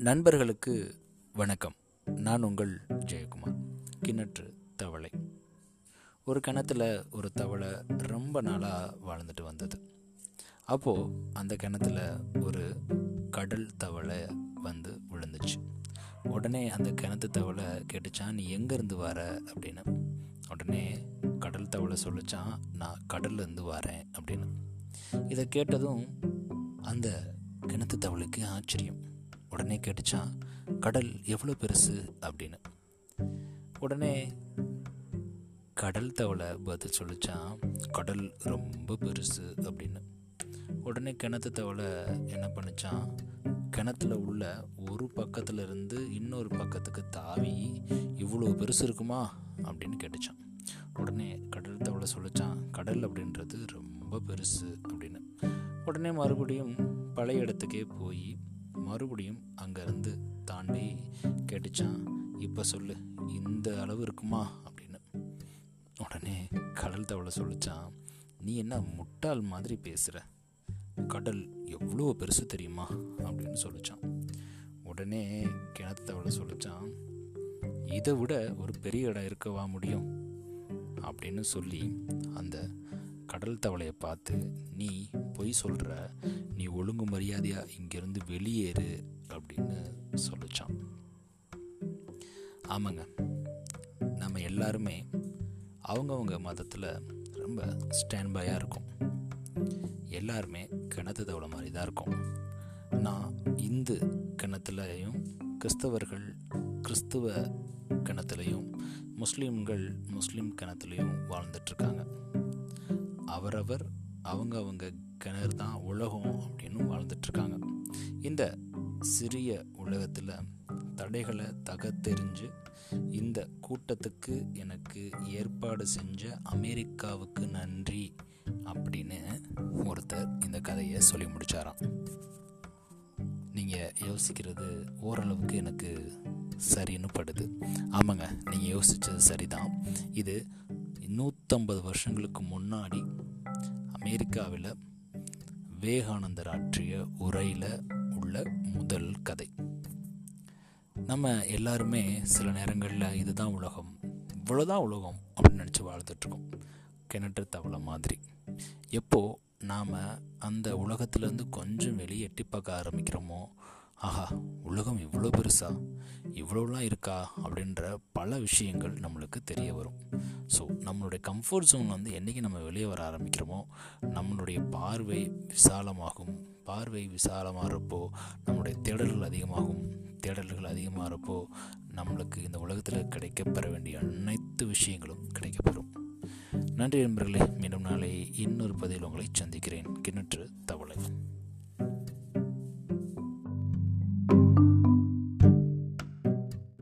நண்பர்களுக்கு வணக்கம். நான் உங்கள் ஜெயக்குமார். கிணற்று தவளை. ஒரு கிணத்துல ஒரு தவளை ரொம்ப நாளாக வாழ்ந்துட்டு வந்தது. அப்போது அந்த கிணத்துல ஒரு கடல் தவளை வந்து விழுந்துச்சு. உடனே அந்த கிணத்து தவளை கேட்டுச்சான் நீ எங்கேருந்து வர? அப்படின்னு. உடனே கடல் தவளை சொல்லிச்சான் நான் கடல்லேருந்து வரேன் அப்படின்னு. இதை கேட்டதும் அந்த கிணத்து தவளைக்கு ஆச்சரியம். உடனே கேட்டுச்சான் கடல் எவ்வளோ பெருசு? அப்படின்னு. உடனே கடல் தவளை பதில் சொல்லிச்சான் கடல் ரொம்ப பெருசு அப்படின்னு. உடனே கிணத்து தவளை என்ன பண்ணிச்சான் கிணத்துல உள்ள ஒரு பக்கத்துல இருந்து இன்னொரு பக்கத்துக்கு தாவி இவ்வளோ பெருசு இருக்குமா? அப்படின்னு கேட்டுச்சான். உடனே கடல் தவளை சொல்லிச்சான் கடல் அப்படின்றது ரொம்ப பெருசு அப்படின்னு. உடனே மறுபடியும் பழைய இடத்துக்கே போய் மறுபடியும் அங்கேருந்து தாண்டி கேட்டுச்சான் இப்போ சொல்லு இந்த அளவு இருக்குமா? அப்படின்னு. உடனே கடல் தவளை சொல்லிச்சான் நீ என்ன முட்டாள் மாதிரி பேசுகிற கடல் எவ்வளோ பெருசு தெரியுமா? அப்படின்னு சொல்லிச்சான். உடனே கிணத்து தவளை சொல்லிச்சான் இதை விட ஒரு பெரிய இடம் இருக்கவா முடியும்? அப்படின்னு சொல்லி அந்த கடல் தவளையை பார்த்து நீ பொய் சொல்கிற நீ ஒழுங்கு மரியாதையாக இங்கேருந்து வெளியேறு அப்படின்னு சொல்லிச்சான் ஆமாங்க. நம்ம எல்லாருமே அவங்கவுங்க மதத்தில் ரொம்ப ஸ்டாண்ட் பையாக இருக்கும். எல்லாருமே கிணத்து தவளை மாதிரி தான் இருக்கும். நான் இந்து கிணத்துலையும் கிறிஸ்தவர்கள் கிறிஸ்துவ கிணத்துலையும் முஸ்லீம்கள் முஸ்லீம் கிணத்துலையும் வாழ்ந்துட்டுருக்காங்க அவரவர் அவங்க அவங்க கிணறு தான் உலகம் அப்படின்னு வாழ்ந்துட்டுருக்காங்க இந்த சிறிய உலகத்தில் தடைகளை தகத்தெறிஞ்சு இந்த கூட்டத்துக்கு எனக்கு ஏற்பாடு செஞ்ச அமெரிக்காவுக்கு நன்றி அப்படின்னு ஒருத்தர் இந்த கதையை சொல்லி முடித்தாராம் நீங்கள் யோசிக்கிறது ஓரளவுக்கு எனக்கு சரின்னு படுது. ஆமாங்க நீங்கள் யோசித்தது சரிதான். இது நூற்றம்பது வருஷங்களுக்கு முன்னாடி அமெரிக்காவில் விவேகானந்தர் ஆற்றிய உரையில் உள்ள முதல் கதை. நம்ம எல்லாருமே சில நேரங்களில் இதுதான் உலகம் இவ்வளோதான் உலகம் அப்படின்னு நினச்சி வாழ்ந்துட்டுருக்கோம் கிணற்று தவளை மாதிரி. எப்போது நாம் அந்த உலகத்துலேருந்து கொஞ்சம் வெளியே எட்டி பார்க்க ஆரம்பிக்கிறோமோ? ஆஹா உலகம் இவ்வளோ பெருசா? இவ்வளோலாம் இருக்கா அப்படின்ற பல விஷயங்கள் நம்மளுக்கு தெரிய வரும். ஸோ நம்மளுடைய கம்ஃபர்ட் ஜோன் வந்து என்றைக்கு நம்ம வெளியே வர ஆரம்பிக்கிறோமோ நம்மளுடைய பார்வை விசாலமாகும். பார்வை விசாலமாகிறப்போ நம்மளுடைய தேடல்கள் அதிகமாகும். தேடல்கள் அதிகமாகிறப்போ நம்மளுக்கு இந்த உலகத்தில் கிடைக்கப்பெற வேண்டிய அனைத்து விஷயங்களும் கிடைக்கப்பெறும். நன்றி நண்பர்களே மீண்டும் நாளை இன்னொரு பதில் உங்களை சந்திக்கிறேன். கிணற்று தவளை.